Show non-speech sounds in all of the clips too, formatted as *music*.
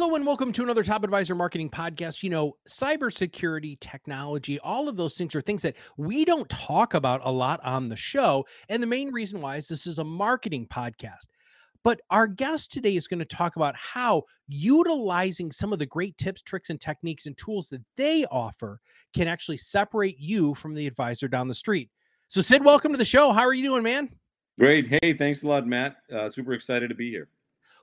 Hello and welcome to another Top Advisor Marketing Podcast. You know, cybersecurity, technology, all of those things are things that we don't talk about a lot on the show. And the main reason why is this is a marketing podcast. But our guest today is going to talk about how utilizing some of the great tips, tricks, and techniques and tools that they offer can actually separate you from the advisor down the street. So, Sid, welcome to the show. How are you doing, man? Great. Hey, thanks a lot, Matt. Uh, super excited to be here.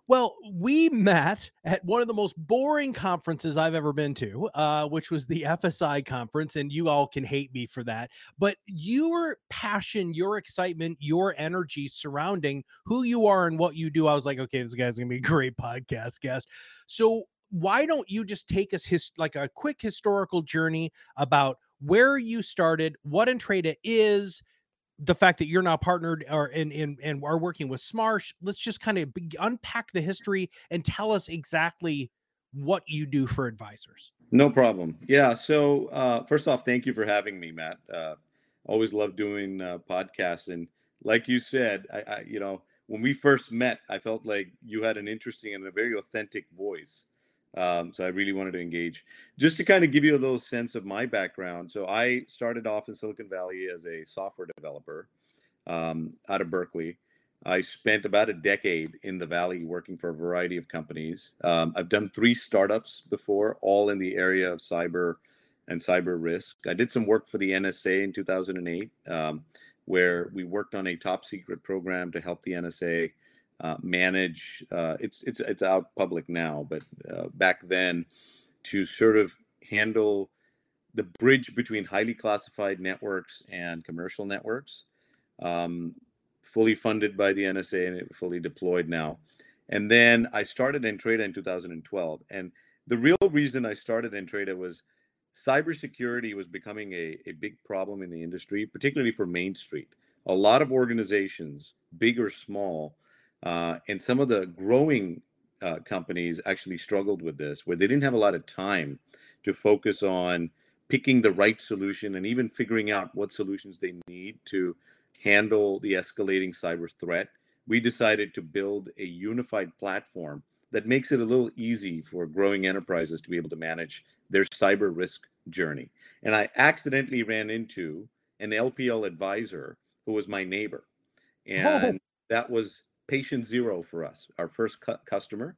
Well, we met at one of the most boring conferences I've ever been to, uh, which was the FSI conference. And you all can hate me for that. But your passion, your excitement, your energy surrounding who you are and what you do, I was like, okay, this guy's going to be a great podcast guest. So, why don't you just take us his like a quick historical journey about where you started, what Entreda is, the fact that you're now partnered or in in and are working with Smarsh. Let's just kind of unpack the history and tell us exactly what you do for advisors. No problem. Yeah. So uh, first off, thank you for having me, Matt. Uh, always love doing uh, podcasts, and like you said, I, I, you know when we first met, I felt like you had an interesting and a very authentic voice. Um, so I really wanted to engage. Just to kind of give you a little sense of my background. So I started off in Silicon Valley as a software developer um, out of Berkeley. I spent about a decade in the Valley working for a variety of companies. Um, I've done three startups before, all in the area of cyber and cyber risk. I did some work for the NSA in 2008, um, where we worked on a top secret program to help the NSA uh, manage. Uh, it's it's it's out public now, but uh, back then, to sort of handle the bridge between highly classified networks and commercial networks, um, fully funded by the NSA and fully deployed now. And then I started Entreda in 2012, and the real reason I started Entreda was cybersecurity was becoming a, a big problem in the industry, particularly for Main Street. A lot of organizations, big or small, uh, and some of the growing uh, companies actually struggled with this, where they didn't have a lot of time to focus on picking the right solution and even figuring out what solutions they need to handle the escalating cyber threat. We decided to build a unified platform that makes it a little easy for growing enterprises to be able to manage their cyber risk journey. And I accidentally ran into an LPL advisor who was my neighbor. Oh. And oh. that was patient zero for us, our first cu- customer.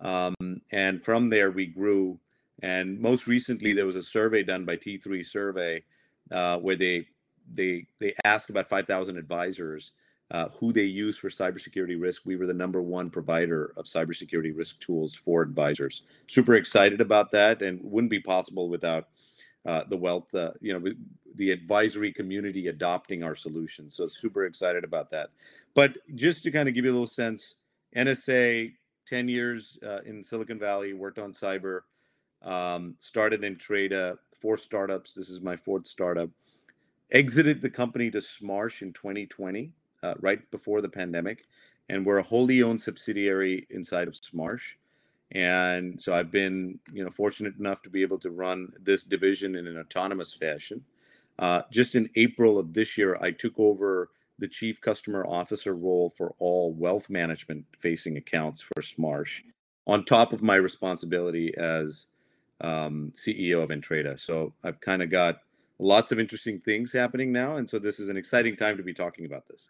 Um, and from there, we grew. And most recently, there was a survey done by T3 Survey uh, where they they they asked about 5,000 advisors uh, who they use for cybersecurity risk. We were the number one provider of cybersecurity risk tools for advisors. Super excited about that, and wouldn't be possible without uh, the wealth, uh, you know, the advisory community adopting our solution. So super excited about that. But just to kind of give you a little sense, NSA, 10 years uh, in Silicon Valley, worked on cyber, um, started Entreda, four startups. This is my fourth startup. Exited the company to Smarsh in 2020, uh, right before the pandemic. And we're a wholly owned subsidiary inside of Smarsh. And so I've been, you know, fortunate enough to be able to run this division in an autonomous fashion. Uh, just in April of this year, I took over the chief customer officer role for all wealth management facing accounts for Smarsh, on top of my responsibility as um, CEO of Entreda. So I've kind of got lots of interesting things happening now. And so this is an exciting time to be talking about this.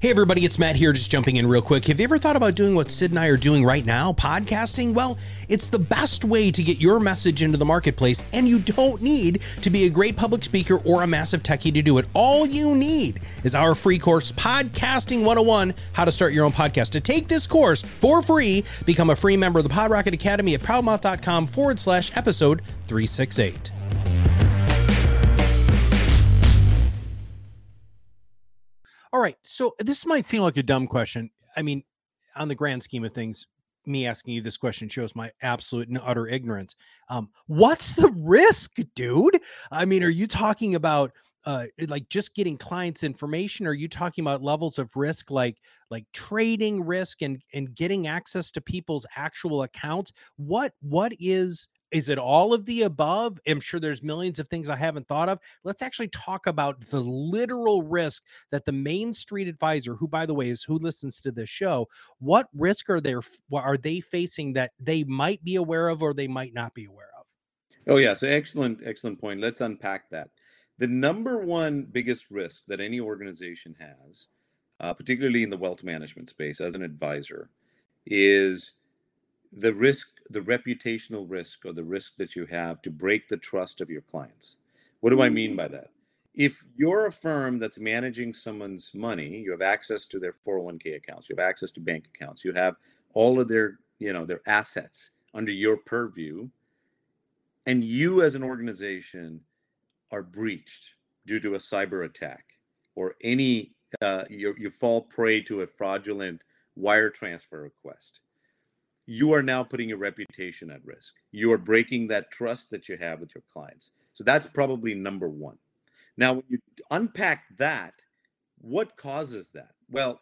Hey, everybody, it's Matt here, just jumping in real quick. Have you ever thought about doing what Sid and I are doing right now, podcasting? Well, it's the best way to get your message into the marketplace, and you don't need to be a great public speaker or a massive techie to do it. All you need is our free course, Podcasting 101 How to Start Your Own Podcast. To take this course for free, become a free member of the PodRocket Academy at proudmouth.com forward slash episode 368. All right. So this might seem like a dumb question. I mean, on the grand scheme of things, me asking you this question shows my absolute and utter ignorance. Um, what's the risk, dude? I mean, are you talking about uh like just getting clients information are you talking about levels of risk like like trading risk and and getting access to people's actual accounts what what is is it all of the above? I'm sure there's millions of things I haven't thought of. Let's actually talk about the literal risk that the Main Street advisor, who by the way is who listens to this show, what risk are there are they facing that they might be aware of or they might not be aware of? Oh yeah, so excellent excellent point. Let's unpack that. The number one biggest risk that any organization has, uh, particularly in the wealth management space as an advisor, is the risk, the reputational risk or the risk that you have to break the trust of your clients. What do I mean by that? If you're a firm that's managing someone's money, you have access to their 401k accounts, you have access to bank accounts, you have all of their, you know, their assets under your purview, and you as an organization are breached due to a cyber attack or any uh, you, you fall prey to a fraudulent wire transfer request you are now putting your reputation at risk. You are breaking that trust that you have with your clients. So that's probably number one. Now, when you unpack that, what causes that? Well,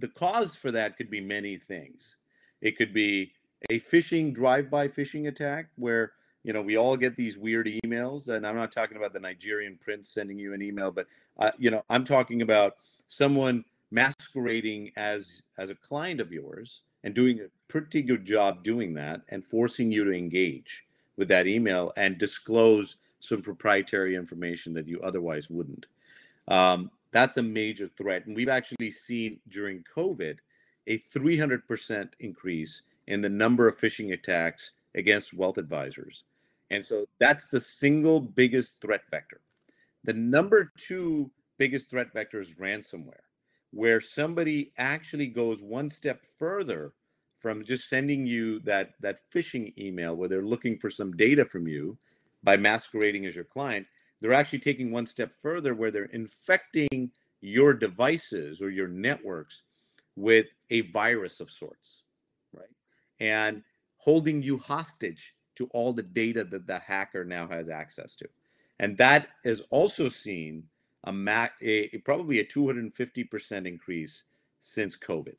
the cause for that could be many things. It could be a phishing drive-by phishing attack where you know we all get these weird emails, and I'm not talking about the Nigerian prince sending you an email, but uh, you know I'm talking about someone masquerading as as a client of yours and doing a pretty good job doing that and forcing you to engage with that email and disclose some proprietary information that you otherwise wouldn't. Um, that's a major threat. And we've actually seen during COVID a 300% increase in the number of phishing attacks against wealth advisors. And so that's the single biggest threat vector. The number two biggest threat vector is ransomware where somebody actually goes one step further from just sending you that that phishing email where they're looking for some data from you by masquerading as your client they're actually taking one step further where they're infecting your devices or your networks with a virus of sorts right? And holding you hostage to all the data that the hacker now has access to. And that is also seen a, a probably a 250% increase since COVID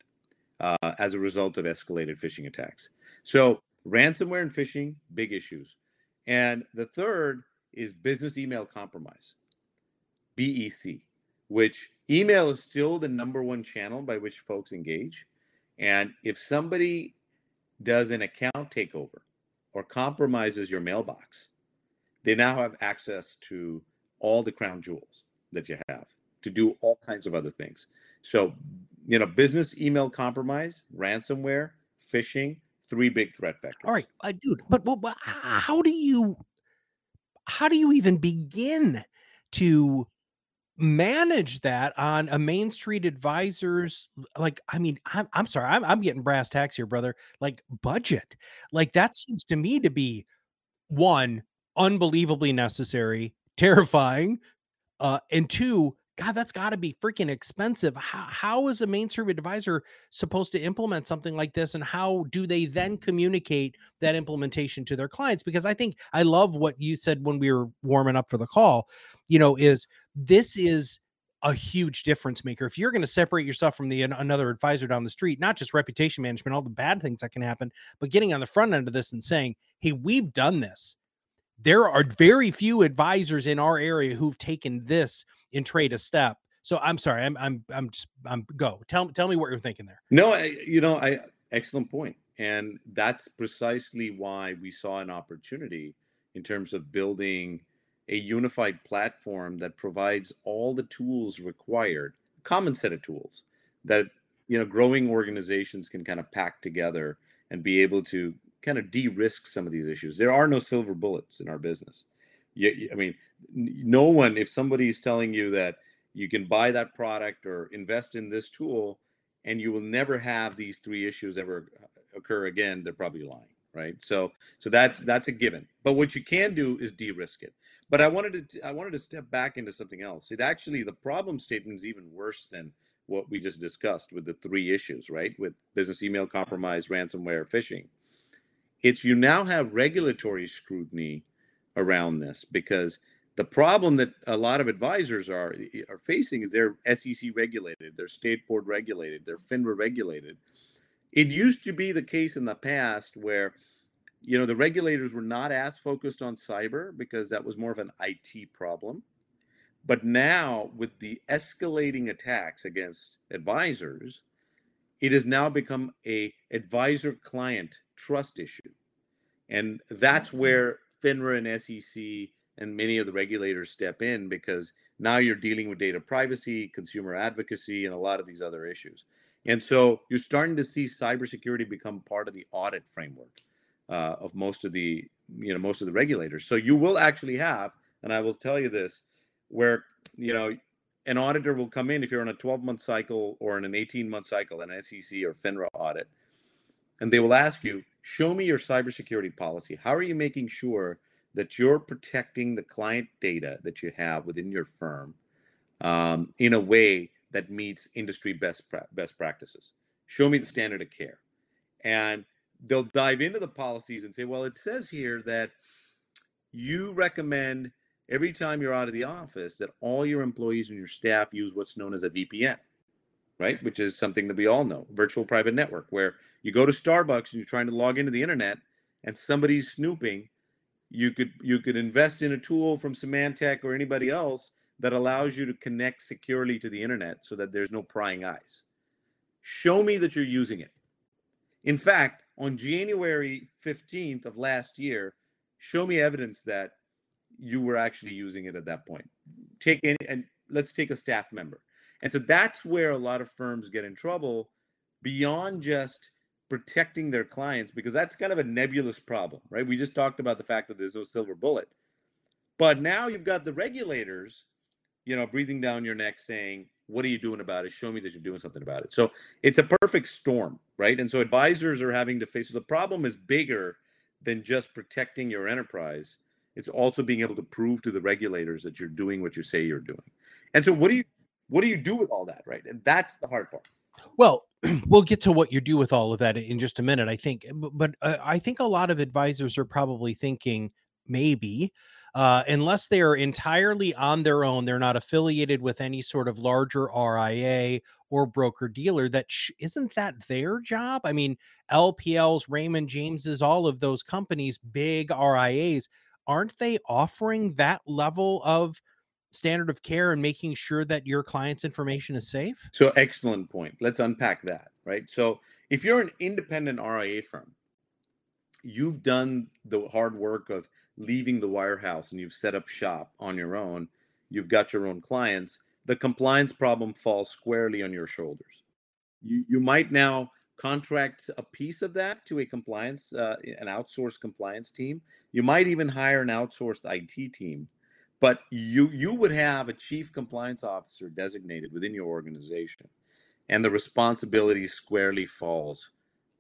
uh, as a result of escalated phishing attacks. So, ransomware and phishing, big issues. And the third is business email compromise, BEC, which email is still the number one channel by which folks engage. And if somebody does an account takeover or compromises your mailbox, they now have access to all the crown jewels that you have to do all kinds of other things. So, you know, business email compromise, ransomware, phishing, three big threat vectors. All right, uh, dude, but, but, but how do you how do you even begin to manage that on a main street advisors like i mean i'm, I'm sorry I'm, I'm getting brass tacks here brother like budget like that seems to me to be one unbelievably necessary terrifying uh, and two, God, that's got to be freaking expensive. How, how is a main street advisor supposed to implement something like this? And how do they then communicate that implementation to their clients? Because I think I love what you said when we were warming up for the call, you know, is this is a huge difference maker. If you're going to separate yourself from the another advisor down the street, not just reputation management, all the bad things that can happen, but getting on the front end of this and saying, "Hey, we've done this there are very few advisors in our area who've taken this and trade a step. So I'm sorry, I'm I'm I'm just I'm go. Tell tell me what you're thinking there. No, I, you know, I excellent. And that's precisely why we saw an opportunity in terms of building a unified platform that provides all the tools required, common set of tools that you know growing organizations can kind of pack together and be able to kind of de-risk some of these issues. There are no silver bullets in our business. You, I mean, no one. If somebody is telling you that you can buy that product or invest in this tool, and you will never have these three issues ever occur again, they're probably lying, right? So, so that's that's a given. But what you can do is de-risk it. But I wanted to I wanted to step back into something else. It actually the problem statement is even worse than what we just discussed with the three issues, right? With business email compromise, ransomware, phishing. It's you now have regulatory scrutiny around this because the problem that a lot of advisors are are facing is they're SEC regulated, they're state board regulated, they're FINRA regulated. It used to be the case in the past where you know the regulators were not as focused on cyber because that was more of an IT problem but now, with the escalating attacks against advisors, it has now become a advisor client trust issue. And that's mm-hmm. where FINRA and SEC and many of the regulators step in because now you're dealing with data privacy, consumer advocacy, and a lot of these other issues. And so you're starting to see cybersecurity become part of the audit framework uh, of most of the you know most of the regulators. So you will actually have, and I will tell you this, where you know an auditor will come in if you're on a 12 month cycle or in an 18 month cycle, an SEC or FINRA audit, and they will ask you, show me your cybersecurity policy. How are you making sure that you're protecting the client data that you have within your firm um, in a way that meets industry best pra- best practices? Show me the standard of care, and they'll dive into the policies and say, well, it says here that you recommend every time you're out of the office that all your employees and your staff use what's known as a VPN, right? Which is something that we all know, virtual private network, where you go to Starbucks and you're trying to log into the internet and somebody's snooping. You could you could invest in a tool from Symantec or anybody else that allows you to connect securely to the internet so that there's no prying eyes. Show me that you're using it. In fact, on January 15th of last year, show me evidence that you were actually using it at that point. Take in and let's take a staff member. And so that's where a lot of firms get in trouble beyond just protecting their clients because that's kind of a nebulous problem, right? We just talked about the fact that there's no silver bullet. But now you've got the regulators, you know, breathing down your neck saying, what are you doing about it? Show me that you're doing something about it. So it's a perfect storm, right? And so advisors are having to face so the problem is bigger than just protecting your enterprise it's also being able to prove to the regulators that you're doing what you say you're doing. And so what do you what do you do with all that, right? And that's the hard part. Well, *clears throat* we'll get to what you do with all of that in just a minute, I think. But uh, I think a lot of advisors are probably thinking maybe uh, unless they are entirely on their own, they're not affiliated with any sort of larger RIA or broker dealer. That sh- isn't that their job? I mean, LPLs, Raymond Jameses, all of those companies, big RIAs aren't they offering that level of standard of care and making sure that your client's information is safe? So, excellent point. Let's unpack that, right? So, if you're an independent RIA firm, you've done the hard work of leaving the wirehouse and you've set up shop on your own, you've got your own clients, the compliance problem falls squarely on your shoulders. You, you might now contract a piece of that to a compliance, uh, an outsourced compliance team. You might even hire an outsourced IT team, but you you would have a chief compliance officer designated within your organization, and the responsibility squarely falls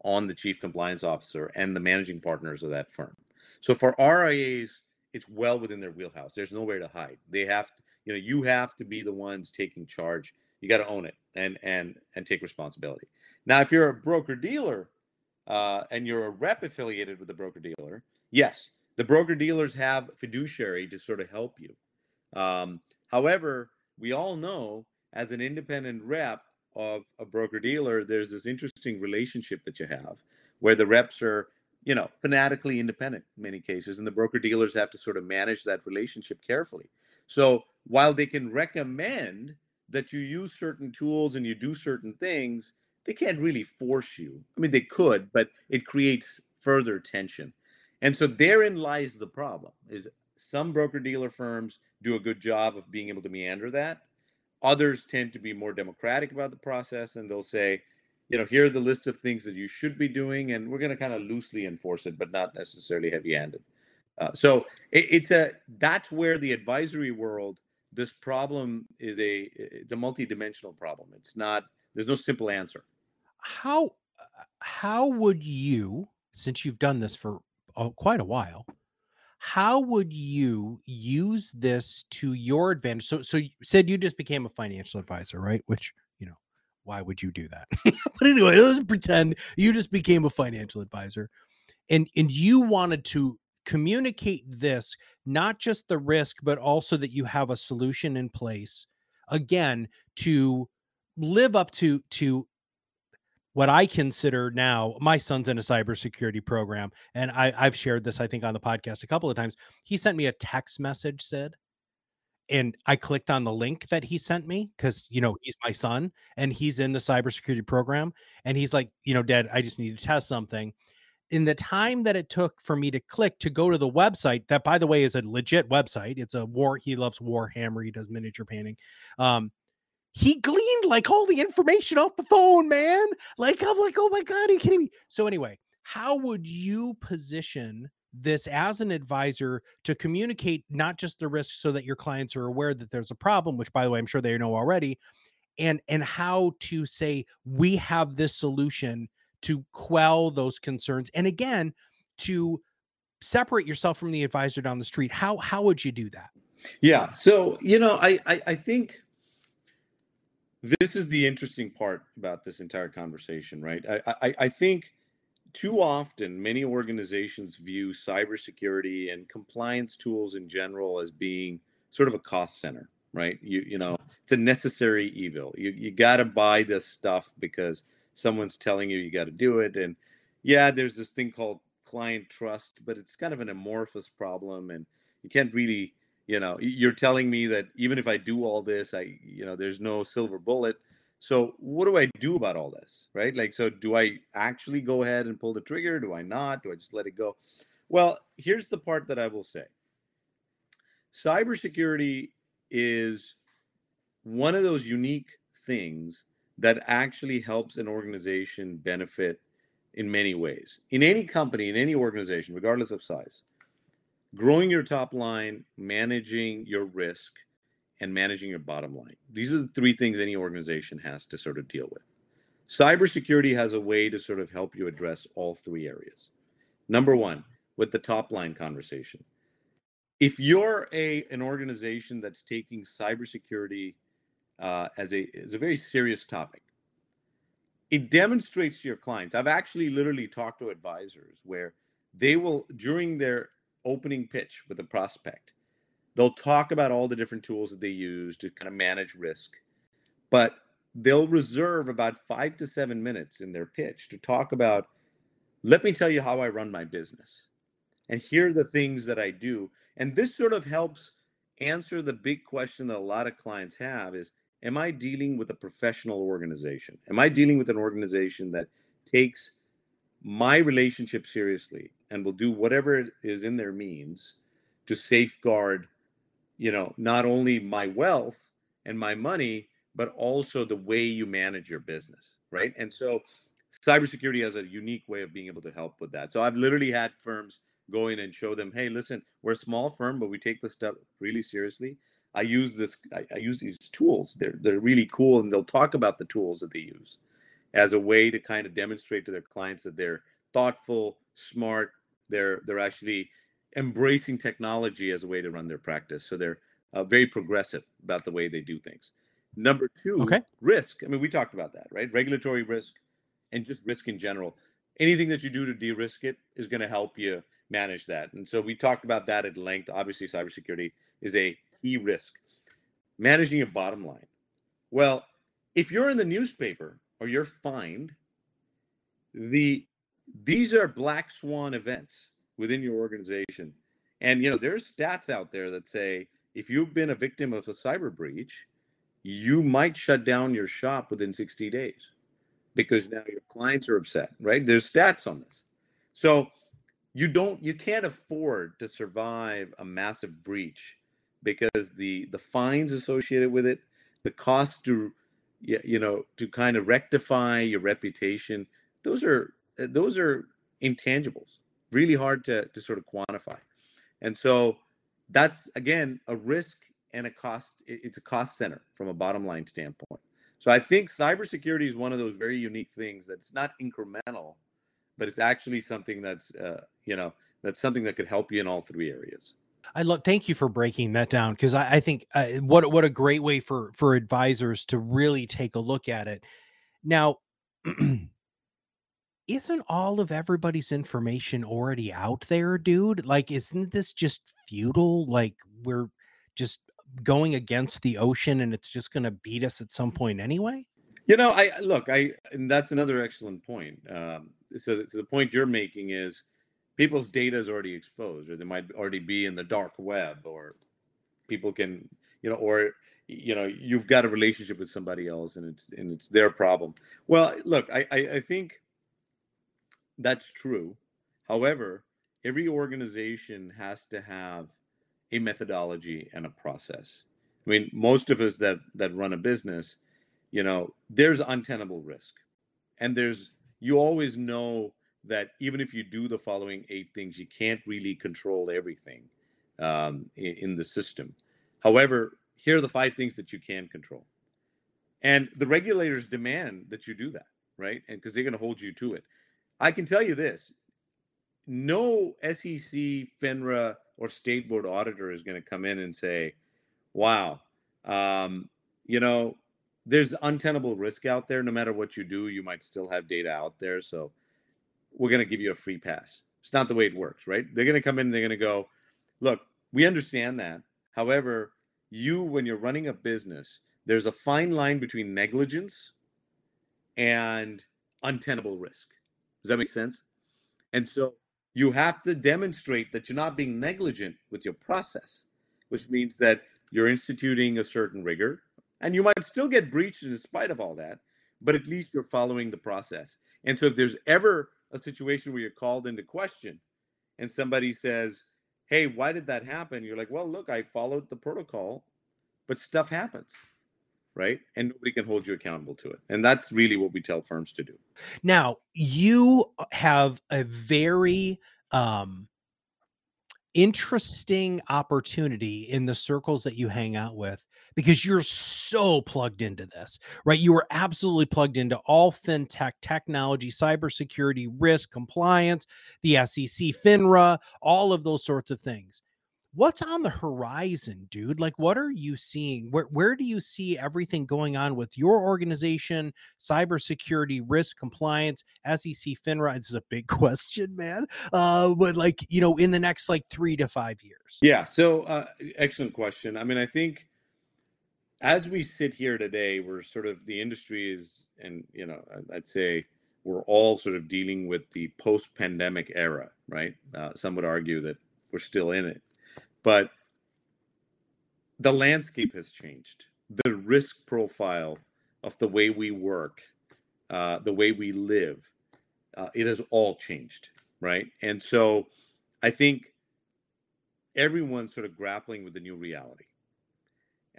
on the chief compliance officer and the managing partners of that firm. So for RIAs, it's well within their wheelhouse. There's nowhere to hide. They have to, you know, you have to be the ones taking charge. You got to own it and and and take responsibility. Now, if you're a broker dealer uh, and you're a rep affiliated with the broker dealer, yes, the broker dealers have fiduciary to sort of help you. Um, however, we all know as an independent rep of a broker dealer, there's this interesting relationship that you have where the reps are, you know, fanatically independent in many cases, and the broker dealers have to sort of manage that relationship carefully. So while they can recommend that you use certain tools and you do certain things, they can't really force you. I mean, they could, but it creates further tension. And so therein lies the problem is some broker dealer firms do a good job of being able to meander that. Others tend to be more democratic about the process and they'll say, you know, here are the list of things that you should be doing, and we're going to kind of loosely enforce it, but not necessarily heavy-handed. Uh, so it, it's a that's where the advisory world this problem is a it's a multi-dimensional problem. It's not there's no simple answer how uh, how would you since you've done this for quite a while. How would you use this to your advantage? So so you said you just became a financial advisor right? Which you know why would you do that? *laughs* *laughs* but anyway, let's pretend you just became a financial advisor and and you wanted to communicate this not just the risk but also that you have a solution in place again to live up to to what I consider now, my son's in a cybersecurity program, and I, I've shared this, I think, on the podcast a couple of times. He sent me a text message, Sid, and I clicked on the link that he sent me because you know he's my son and he's in the cybersecurity program, and he's like, you know, Dad, I just need to test something. In the time that it took for me to click to go to the website, that by the way is a legit website. It's a war. He loves Warhammer. He does miniature painting. Um, he gleaned like all the information off the phone, man. Like, I'm like, oh my God, are you kidding me? So, anyway, how would you position this as an advisor to communicate not just the risk so that your clients are aware that there's a problem, which by the way, I'm sure they know already, and and how to say we have this solution to quell those concerns. And again, to separate yourself from the advisor down the street. How how would you do that? Yeah. So, you know, I I, I think this is the interesting part about this entire conversation, right? I, I, I think too often many organizations view cybersecurity and compliance tools in general as being sort of a cost center, right? You you know, mm-hmm. it's a necessary evil. You you got to buy this stuff because someone's telling you you got to do it and yeah, there's this thing called client trust, but it's kind of an amorphous problem and you can't really you know you're telling me that even if i do all this i you know there's no silver bullet. So what do i do about all this right? Like so do i actually go ahead and pull the trigger? Do i not? Do i just let it go? Well here's the part that i will say. Cybersecurity is one of those unique things that actually helps an organization benefit in many ways. In any company in any organization regardless of size growing your top line, managing your risk, and managing your bottom line. These are the three things any organization has to sort of deal with. Cybersecurity has a way to sort of help you address all three areas. Number one, with the top line conversation. If you're a an organization that's taking cybersecurity uh, as a as a very serious topic, it demonstrates to your clients. I've actually literally talked to advisors where they will during their opening pitch with a prospect. They'll talk about all the different tools that they use to kind of manage risk, but they'll reserve about five to seven minutes in their pitch to talk about, let me tell you how I run my business. And here are the things that I do. And this sort of helps answer the big question that a lot of clients have is, am I dealing with a professional organization? Am I dealing with an organization that takes my relationship seriously and will do whatever it is in their means to safeguard you know not only my wealth and my money but also the way you manage your business right? And so cybersecurity has a unique way of being able to help with that. So i've literally had firms go in and show them hey listen we're a small firm but we take this stuff really seriously. I use this i, I use these tools. They're they're really cool and they'll talk about the tools that they use as a way to kind of demonstrate to their clients that they're thoughtful smart they're they're actually embracing technology as a way to run their practice. So they're uh, very progressive about the way they do things. Number two, okay. risk. I mean, we talked about that, right? Regulatory risk and just risk in general. Anything that you do to de-risk it is going to help you manage that. And so we talked about that at length. Obviously, cybersecurity is a key risk. Managing your bottom line. Well, if you're in the newspaper or you're fined, the these are black swan events within your organization. And you know, there's stats out there that say if you've been a victim of a cyber breach, you might shut down your shop within 60 days because now your clients are upset, right? There's stats on this. So you don't you can't afford to survive a massive breach because the the fines associated with it, the cost to you know to kind of rectify your reputation, those are uh, those are intangibles, really hard to, to sort of quantify. And so that's again a risk and a cost. It's a cost center from a bottom line standpoint. So I think cybersecurity is one of those very unique things that's not incremental, but it's actually something that's uh, you know that's something that could help you in all three areas. I love. Thank you for breaking that down because I, I, think uh, what what a great way for for advisors to really take a look at it Now, *clears throat* isn't all of everybody's information already out there, dude? Like, isn't this just futile? Like, we're just going against the ocean and it's just going to beat us at some point anyway? You know, I look, I, and that's another excellent point. Um, so, so the point you're making is people's data is already exposed, or they might already be in the dark web, or people can, you know, or you know, you've got a relationship with somebody else, and it's and it's their problem. Well, look, I, I, I think that's true. However, every organization has to have a methodology and a process. I mean, most of us that that run a business, you know, there's untenable risk, and there's you always know that even if you do the following eight things, you can't really control everything um, in, in the system. However, here are the five things that you can control, and the regulators demand that you do that, right? And because they're going to hold you to it. I can tell you this: no SEC, FINRA, or state board auditor is going to come in and say, "Wow, um, you know, there's untenable risk out there. No matter what you do, you might still have data out there. So we're going to give you a free pass. It's not the way it works, right? They're going to come in and they're going to go, look, we understand that. However, you, when you're running a business, there's a fine line between negligence and untenable risk. Does that make sense? And so you have to demonstrate that you're not being negligent with your process, which means that you're instituting a certain rigor and you might still get breached in spite of all that, but at least you're following the process. And so if there's ever a situation where you're called into question and somebody says, Hey, why did that happen? You're like, Well, look, I followed the protocol, but stuff happens. Right. And nobody can hold you accountable to it. And that's really what we tell firms to do. Now, you have a very um, interesting opportunity in the circles that you hang out with because you're so plugged into this, right? You are absolutely plugged into all fintech, technology, cybersecurity, risk, compliance, the SEC, FINRA, all of those sorts of things. What's on the horizon, dude? Like, what are you seeing? Where where do you see everything going on with your organization, cybersecurity, risk, compliance, SEC, FINRA? This is a big *laughs* question, man. Uh, but like, you know, in the next like three to five years. Yeah. So, uh, excellent question. I mean, I think as we sit here today, we're sort of the industry is, and you know, I'd say we're all sort of dealing with the post-pandemic era, right? Uh, some would argue that we're still in it, but the landscape has changed. The risk profile of the way we work, uh, the way we live, uh, it has all changed, right? And so, I think everyone's sort of grappling with the new reality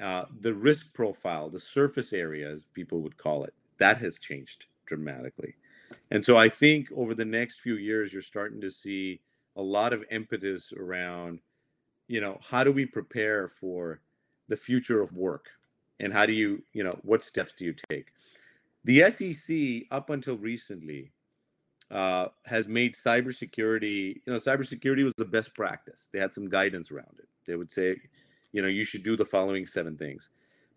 uh, the risk profile, the surface area, as people would call it, that has changed dramatically. And so I think over the next few years, you're starting to see a lot of impetus around, you know, how do we prepare for the future of work? And how do you, you know, what steps do you take? The SEC, up until recently, uh, has made cybersecurity, you know, cybersecurity was the best practice. They had some guidance around it. They would say, you know, you should do the following seven things.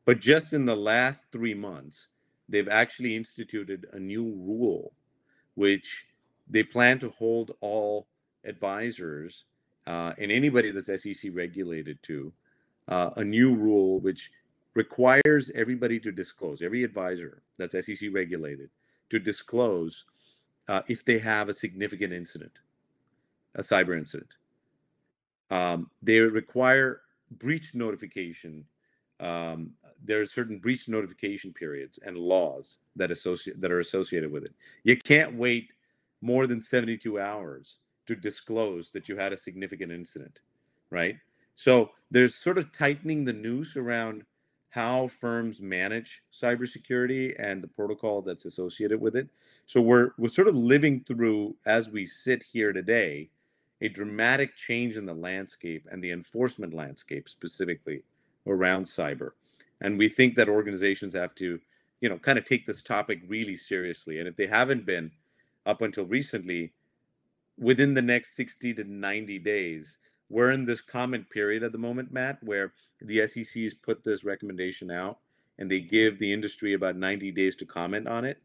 But just in the last three months, they've actually instituted a new rule, which they plan to hold all advisors uh, and anybody that's SEC regulated to uh, a new rule which requires everybody to disclose, every advisor that's SEC regulated, to disclose uh, if they have a significant incident, a cyber incident. Um, they require breach notification, um, there are certain breach notification periods and laws that associate that are associated with it. You can't wait more than 72 hours to disclose that you had a significant incident, right? So there's sort of tightening the noose around how firms manage cybersecurity and the protocol that's associated with it. So we're we're sort of living through as we sit here today a dramatic change in the landscape and the enforcement landscape specifically around cyber. And we think that organizations have to, you know, kind of take this topic really seriously. And if they haven't been up until recently, within the next 60 to 90 days, we're in this comment period at the moment, Matt, where the SEC has put this recommendation out and they give the industry about 90 days to comment on it.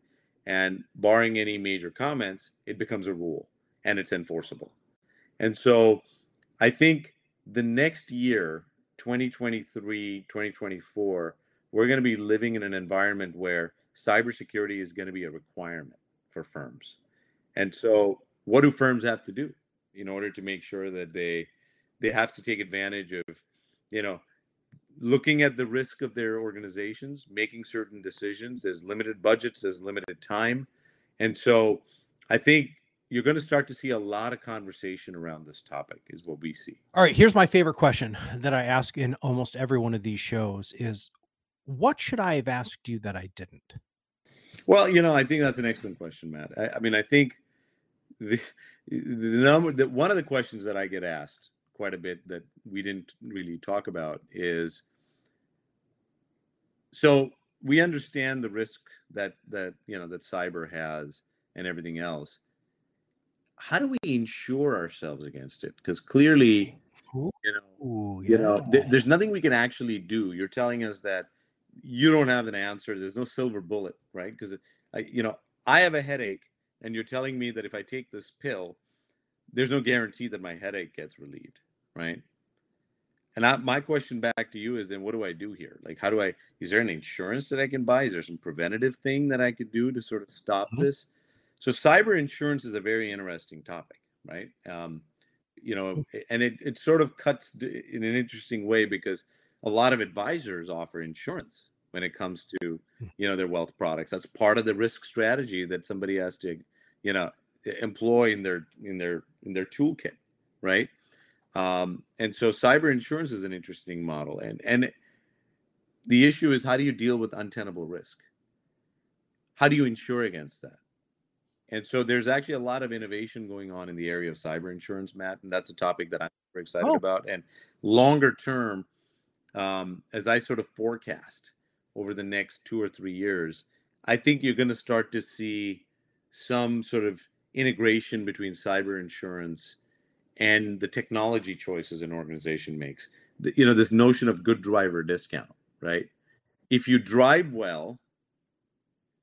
And barring any major comments, it becomes a rule and it's enforceable. And so I think the next year, 2023, 2024, we're going to be living in an environment where cybersecurity is going to be a requirement for firms. And so what do firms have to do in order to make sure that they they have to take advantage of, you know, looking at the risk of their organizations, making certain decisions. There's limited budgets, there's limited time. And so I think you're going to start to see a lot of conversation around this topic is what we see. All right, here's my favorite question that I ask in almost every one of these shows is what should I have asked you that I didn't? Well, you know, I think that's an excellent question, Matt. I, I mean, I think the the number that one of the questions that I get asked quite a bit that we didn't really talk about is so we understand the risk that that you know that cyber has and everything else how do we insure ourselves against it because clearly you know Ooh, yeah. you know th- there's nothing we can actually do you're telling us that you don't have an answer there's no silver bullet right because I, you know i have a headache and you're telling me that if i take this pill there's no guarantee that my headache gets relieved right? And I, my question back to you is then what do I do here? Like, how do I, is there an insurance that I can buy? Is there some preventative thing that I could do to sort of stop mm-hmm. this? So, cyber insurance is a very interesting topic, right? Um, you know, mm. and it, it sort of cuts in an interesting way because a lot of advisors offer insurance when it comes to, hmm. you know, their wealth products. That's part of the risk strategy that somebody has to, you know, employ in their in their in their toolkit, right? Um, and so cyber insurance is an interesting model. And and the issue is how do you deal with untenable risk? How do you insure against that? And so there's actually a lot of innovation going on in the area of cyber insurance, Matt, and that's a topic that I'm very excited oh. about. And longer term, um, as I sort of forecast over the next two or three years, I think you're going to start to see some sort of integration between cyber insurance and the technology choices an organization makes. The, you know, this notion of good driver discount, right? If you drive well,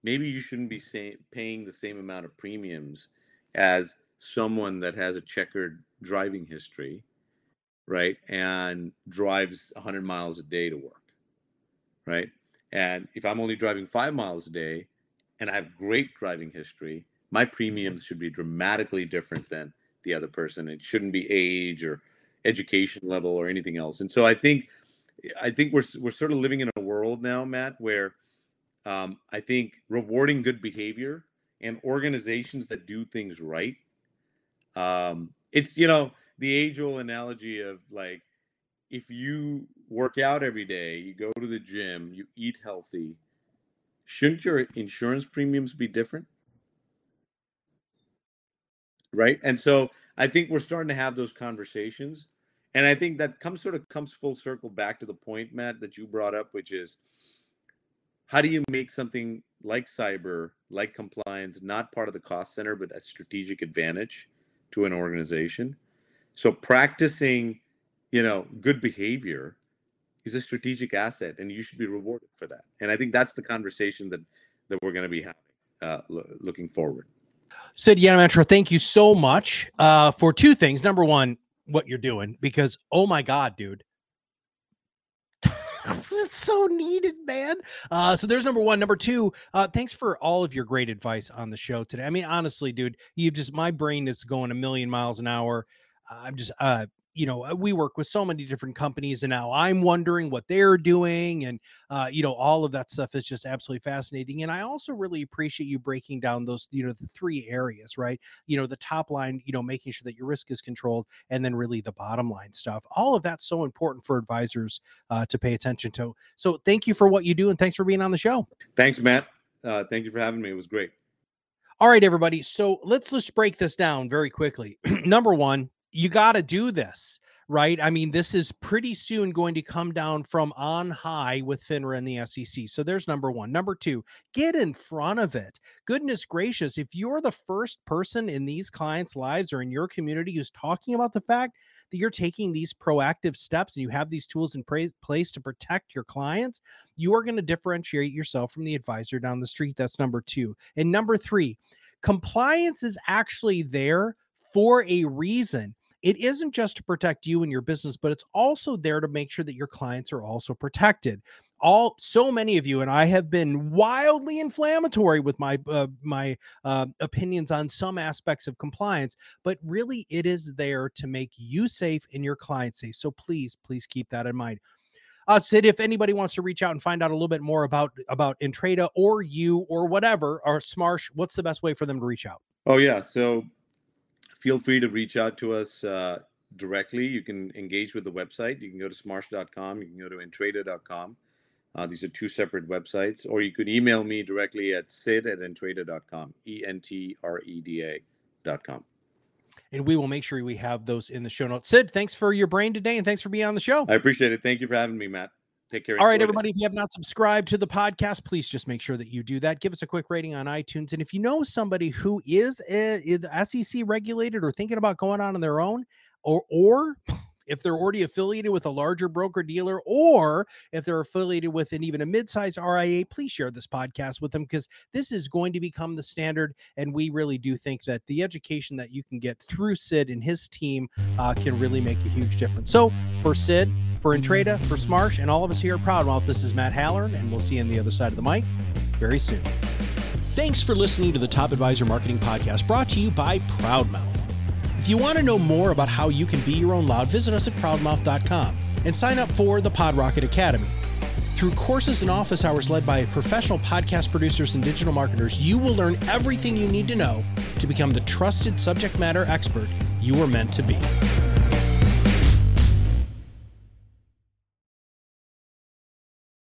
maybe you shouldn't be say, paying the same amount of premiums as someone that has a checkered driving history, right? And drives 100 miles a day to work, right? And if I'm only driving five miles a day and I have great driving history, my mm-hmm. premiums should be dramatically different than the other person. It shouldn't be age or education level or anything else. And so I think I think we're we're sort of living in a world now, Matt, where um, I think rewarding good behavior and organizations that do things right. Um, it's you know the age-old analogy of like if you work out every day, you go to the gym, you eat healthy, shouldn't your insurance premiums be different? right and so i think we're starting to have those conversations and i think that comes sort of comes full circle back to the point matt that you brought up which is how do you make something like cyber like compliance not part of the cost center but a strategic advantage to an organization so practicing you know good behavior is a strategic asset and you should be rewarded for that and i think that's the conversation that that we're going to be having uh, lo- looking forward Sid Yanamandra, thank you so much uh, for two things. Number one, what you're doing, because oh my God, dude. So needed, man. Uh, so there's number one. Number two, uh, thanks for all of your great advice on the show today. I mean, honestly, dude, you just my brain is going a million miles an hour. I'm just uh you know uh, we work with so many different companies and now i'm wondering what they're doing and uh, you know all of that stuff is just absolutely fascinating and i also really appreciate you breaking down those you know the three areas right? You know the top line you know making sure that your risk is controlled and then really the bottom line stuff. All of that's so important for advisors uh, to pay attention to. So thank you for what you do and thanks for being on the show. Thanks matt. Uh, thank you for having me. It was great. All right everybody. So let's just break this down very quickly. *clears throat* Number one you got to do this. right? I mean, this is pretty soon going to come down from on high with FINRA and the SEC. So there's number one. Number two, get in front of it. Goodness gracious, if you're the first person in these clients' lives or in your community who's talking about the fact that you're taking these proactive steps and you have these tools in place to protect your clients, you are going to differentiate yourself from the advisor down the street. That's number two. And number three, compliance is actually there for a reason it isn't just to protect you and your business, but it's also there to make sure that your clients are also protected. All so many of you and I have been wildly inflammatory with my uh, my uh, opinions on some aspects of compliance, but really it is there to make you safe and your clients safe. So please, please keep that in mind. Uh, Sid, if anybody wants to reach out and find out a little bit more about about Entreda or you or whatever or Smarsh, what's the best way for them to reach out? Oh yeah, so feel free to reach out to us uh, directly. You can engage with the website. You can go to smarsh.com. You can go to entreda.com. Uh, these are two separate websites. Or you could email me directly at sid at entreda.com, E N T R E D A.com. And we will make sure we have those in the show notes. Sid, thanks for your brain today and thanks for being on the show. I appreciate it. Thank you for having me, Matt. Take care. All right, everybody. If you have not subscribed to the podcast, please just make sure that you do that. Give us a quick rating on iTunes. And if you know somebody who is, a, is SEC regulated or thinking about going on on their own, or or if they're already affiliated with a larger broker dealer or if they're affiliated with an even a mid-sized RIA, please share this podcast with them because this is going to become the standard. And we really do think that the education that you can get through Sid and his team uh, can really make a huge difference. So for Sid, for Entreda, for Smarsh, and all of us here at Proudmouth, this is Matt Halloran, and we'll see you on the other side of the mic very soon. Thanks for listening to the Top Advisor Marketing Podcast brought to you by Proudmouth. If you want to know more about how you can be your own loud, visit us at proudmouth.com and sign up for the PodRocket Academy. Through courses and office hours led by professional podcast producers and digital marketers, you will learn everything you need to know to become the trusted subject matter expert you were meant to be.